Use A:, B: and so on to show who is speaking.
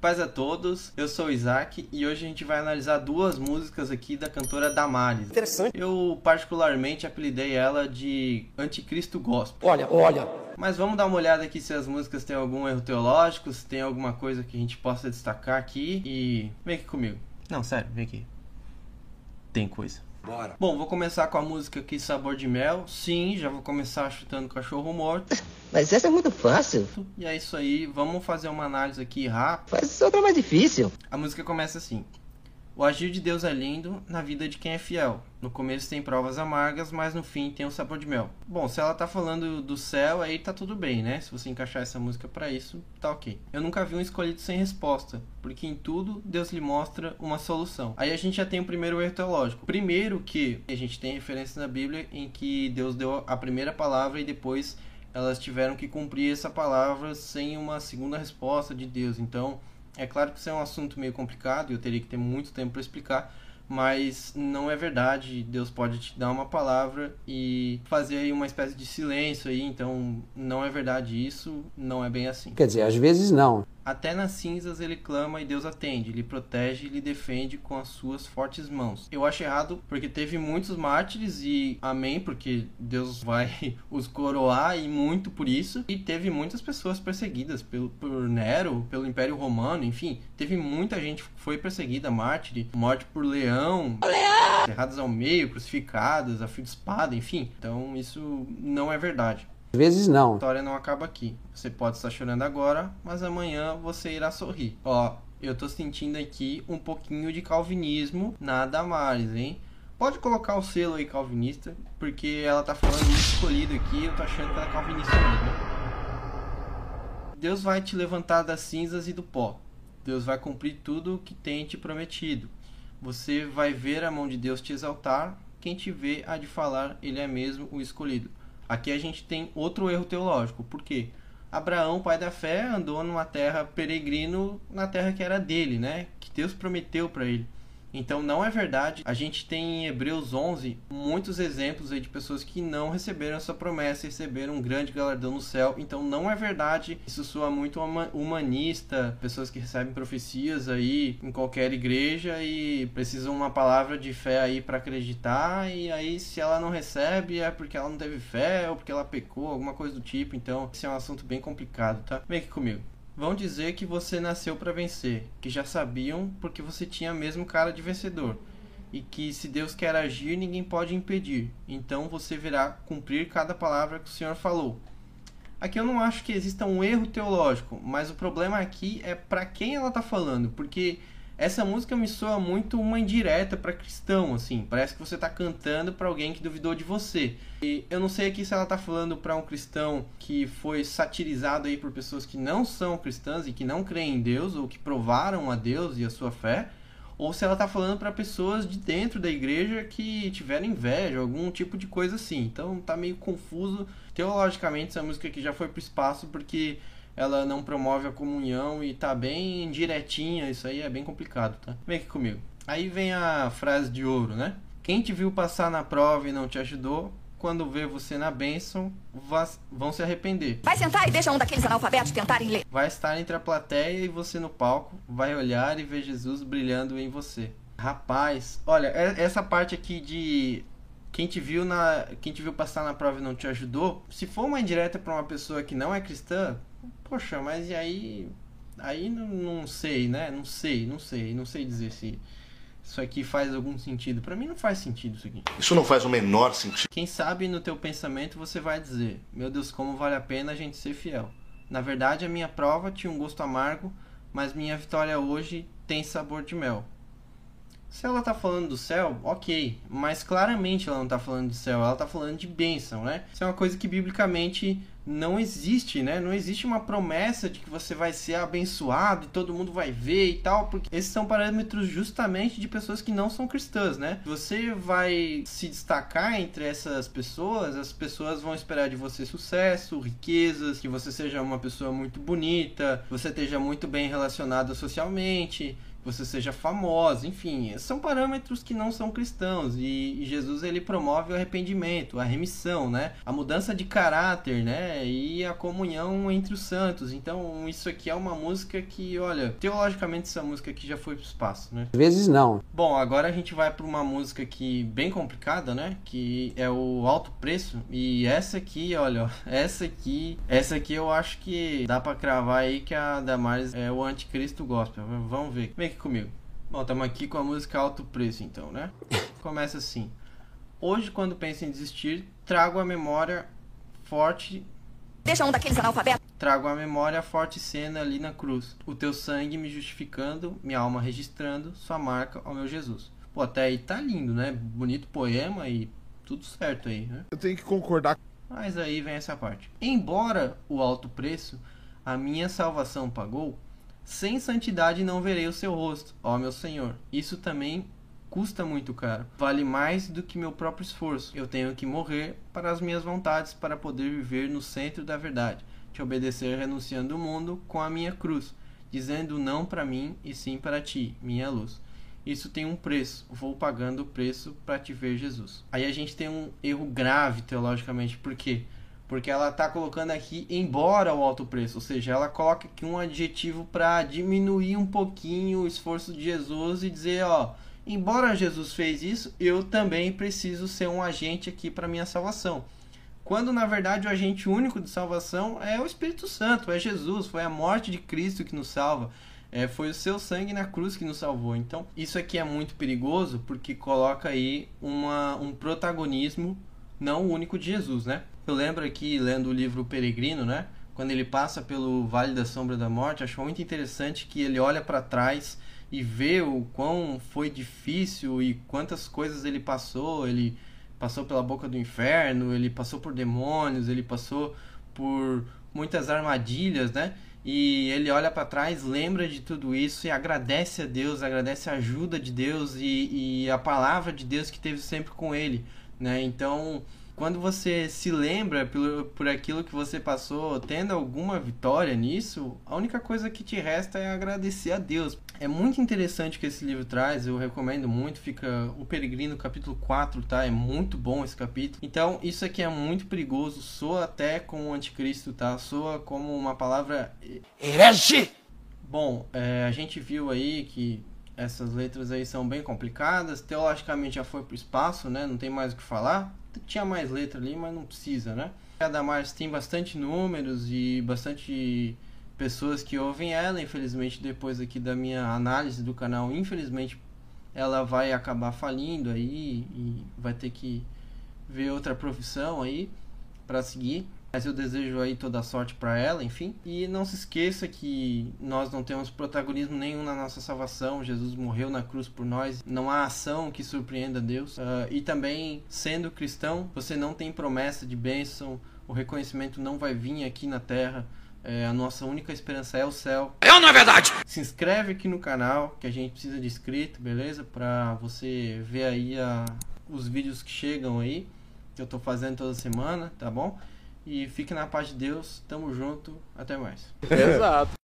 A: Paz a todos, eu sou o Isaac e hoje a gente vai analisar duas músicas aqui da cantora Damares.
B: Interessante.
A: Eu particularmente apelidei ela de Anticristo Gospel.
B: Olha, olha.
A: Mas vamos dar uma olhada aqui se as músicas têm algum erro teológico, se tem alguma coisa que a gente possa destacar aqui e vem aqui comigo. Não, sério, vem aqui. Tem coisa.
B: Bora.
A: Bom, vou começar com a música aqui Sabor de Mel. Sim, já vou começar chutando cachorro morto.
C: Mas essa é muito fácil.
A: E é isso aí, vamos fazer uma análise aqui rápida.
C: Faz outra mais difícil.
A: A música começa assim: O agir de Deus é lindo na vida de quem é fiel. No começo tem provas amargas, mas no fim tem um sabor de mel. Bom, se ela tá falando do céu, aí tá tudo bem, né? Se você encaixar essa música para isso, tá ok. Eu nunca vi um escolhido sem resposta, porque em tudo Deus lhe mostra uma solução. Aí a gente já tem o primeiro erro teológico. Primeiro que a gente tem referência na Bíblia em que Deus deu a primeira palavra e depois elas tiveram que cumprir essa palavra sem uma segunda resposta de Deus. Então, é claro que isso é um assunto meio complicado e eu teria que ter muito tempo para explicar, mas não é verdade. Deus pode te dar uma palavra e fazer aí uma espécie de silêncio aí, então não é verdade isso, não é bem assim.
D: Quer dizer, às vezes não.
A: Até nas cinzas ele clama e Deus atende, ele protege e lhe defende com as suas fortes mãos. Eu acho errado porque teve muitos mártires e amém, porque Deus vai os coroar e muito por isso. E teve muitas pessoas perseguidas pelo, por Nero, pelo Império Romano, enfim, teve muita gente que foi perseguida, mártir, morte por leão, leão! ao meio, crucificadas, a fio de espada, enfim. Então isso não é verdade.
D: Às vezes não.
A: A história não acaba aqui. Você pode estar chorando agora, mas amanhã você irá sorrir. Ó, eu tô sentindo aqui um pouquinho de calvinismo na Damares, hein? Pode colocar o selo aí calvinista, porque ela tá falando muito escolhido aqui, eu tô achando que ela é calvinista mesmo. Deus vai te levantar das cinzas e do pó. Deus vai cumprir tudo o que tem te prometido. Você vai ver a mão de Deus te exaltar. Quem te vê há de falar, ele é mesmo o escolhido. Aqui a gente tem outro erro teológico. Por quê? Abraão, pai da fé, andou numa terra peregrino, na terra que era dele, né? Que Deus prometeu para ele. Então não é verdade. A gente tem em Hebreus 11 muitos exemplos de pessoas que não receberam essa promessa, receberam um grande galardão no céu. Então não é verdade. Isso soa muito humanista, pessoas que recebem profecias aí em qualquer igreja e precisam uma palavra de fé aí para acreditar e aí se ela não recebe é porque ela não teve fé ou porque ela pecou, alguma coisa do tipo. Então, esse é um assunto bem complicado, tá? Vem aqui comigo. Vão dizer que você nasceu para vencer, que já sabiam porque você tinha mesmo cara de vencedor, e que se Deus quer agir, ninguém pode impedir. Então você verá cumprir cada palavra que o Senhor falou. Aqui eu não acho que exista um erro teológico, mas o problema aqui é para quem ela está falando, porque essa música me soa muito uma indireta para cristão, assim. Parece que você tá cantando para alguém que duvidou de você. E eu não sei aqui se ela tá falando para um cristão que foi satirizado aí por pessoas que não são cristãs e que não creem em Deus ou que provaram a Deus e a sua fé, ou se ela tá falando para pessoas de dentro da igreja que tiveram inveja, algum tipo de coisa assim. Então tá meio confuso. Teologicamente essa música aqui já foi pro espaço porque ela não promove a comunhão e tá bem direitinha, isso aí é bem complicado, tá? Vem aqui comigo. Aí vem a frase de ouro, né? Quem te viu passar na prova e não te ajudou, quando vê você na bênção, vão se arrepender.
E: Vai sentar e deixa um daqueles analfabetos tentarem ler.
A: Vai estar entre a plateia e você no palco, vai olhar e ver Jesus brilhando em você. Rapaz, olha, essa parte aqui de quem te viu na quem te viu passar na prova e não te ajudou, se for uma indireta para uma pessoa que não é cristã, poxa, mas e aí aí não, não sei, né? Não sei, não sei, não sei dizer se isso aqui faz algum sentido. Para mim não faz sentido isso aqui.
B: Isso não faz o menor sentido.
A: Quem sabe no teu pensamento você vai dizer: "Meu Deus, como vale a pena a gente ser fiel". Na verdade, a minha prova tinha um gosto amargo, mas minha vitória hoje tem sabor de mel. Se ela tá falando do céu, ok, mas claramente ela não tá falando do céu, ela tá falando de bênção, né? Isso é uma coisa que biblicamente não existe, né? Não existe uma promessa de que você vai ser abençoado e todo mundo vai ver e tal, porque esses são parâmetros justamente de pessoas que não são cristãs, né? Você vai se destacar entre essas pessoas, as pessoas vão esperar de você sucesso, riquezas, que você seja uma pessoa muito bonita, você esteja muito bem relacionado socialmente você seja famosa, enfim, são parâmetros que não são cristãos e, Jesus ele promove o arrependimento, a remissão, né? A mudança de caráter, né? E a comunhão entre os santos. Então, isso aqui é uma música que, olha, teologicamente essa música aqui já foi pro espaço, né?
B: Às vezes não.
A: Bom, agora a gente vai para uma música aqui bem complicada, né? Que é o Alto Preço e essa aqui, olha, essa aqui, essa aqui eu acho que dá para cravar aí que a Damares é o anticristo gospel. Vamos ver. Vem aqui comigo. Bom, estamos aqui com a música Alto Preço, então, né? Começa assim. Hoje, quando penso em desistir, trago a memória forte.
E: Deixa um daqueles analfabetos.
A: Trago a memória a forte cena ali na cruz. O teu sangue me justificando, minha alma registrando, sua marca ao meu Jesus. Pô, até aí tá lindo, né? Bonito poema e tudo certo aí, né?
D: Eu tenho que concordar.
A: Mas aí vem essa parte. Embora o alto preço a minha salvação pagou, sem santidade não verei o seu rosto, ó meu Senhor. Isso também custa muito caro. Vale mais do que meu próprio esforço. Eu tenho que morrer para as minhas vontades para poder viver no centro da verdade. Te obedecer renunciando o mundo com a minha cruz, dizendo não para mim e sim para ti, minha luz. Isso tem um preço. Vou pagando o preço para te ver, Jesus. Aí a gente tem um erro grave teologicamente, por quê? Porque ela está colocando aqui embora o alto preço, ou seja, ela coloca aqui um adjetivo para diminuir um pouquinho o esforço de Jesus e dizer, ó, embora Jesus fez isso, eu também preciso ser um agente aqui para minha salvação. Quando na verdade o agente único de salvação é o Espírito Santo, é Jesus, foi a morte de Cristo que nos salva. É, foi o seu sangue na cruz que nos salvou. Então, isso aqui é muito perigoso porque coloca aí uma, um protagonismo não único de Jesus, né? Eu lembro aqui, lendo o livro Peregrino, né? Quando ele passa pelo Vale da Sombra da Morte, acho muito interessante que ele olha para trás e vê o quão foi difícil e quantas coisas ele passou. Ele passou pela boca do inferno, ele passou por demônios, ele passou por muitas armadilhas, né? E ele olha para trás, lembra de tudo isso e agradece a Deus, agradece a ajuda de Deus e, e a palavra de Deus que teve sempre com ele, né? Então quando você se lembra por, por aquilo que você passou, tendo alguma vitória nisso, a única coisa que te resta é agradecer a Deus. É muito interessante o que esse livro traz, eu recomendo muito, fica o Peregrino capítulo 4, tá? É muito bom esse capítulo. Então, isso aqui é muito perigoso, soa até como o anticristo, tá? Soa como uma palavra herege. Bom, é, a gente viu aí que essas letras aí são bem complicadas, teologicamente já foi pro espaço, né? Não tem mais o que falar tinha mais letra ali, mas não precisa, né? A Damares tem bastante números e bastante pessoas que ouvem ela. Infelizmente, depois aqui da minha análise do canal, infelizmente ela vai acabar falindo aí e vai ter que ver outra profissão aí para seguir. Mas eu desejo aí toda a sorte para ela, enfim. E não se esqueça que nós não temos protagonismo nenhum na nossa salvação. Jesus morreu na cruz por nós. Não há ação que surpreenda Deus. Uh, e também, sendo cristão, você não tem promessa de bênção. O reconhecimento não vai vir aqui na terra. É, a nossa única esperança é o céu.
B: É ou não é verdade?
A: Se inscreve aqui no canal, que a gente precisa de inscrito, beleza? Pra você ver aí a, os vídeos que chegam aí, que eu tô fazendo toda semana, tá bom? E fique na paz de Deus. Tamo junto. Até mais.
B: Exato.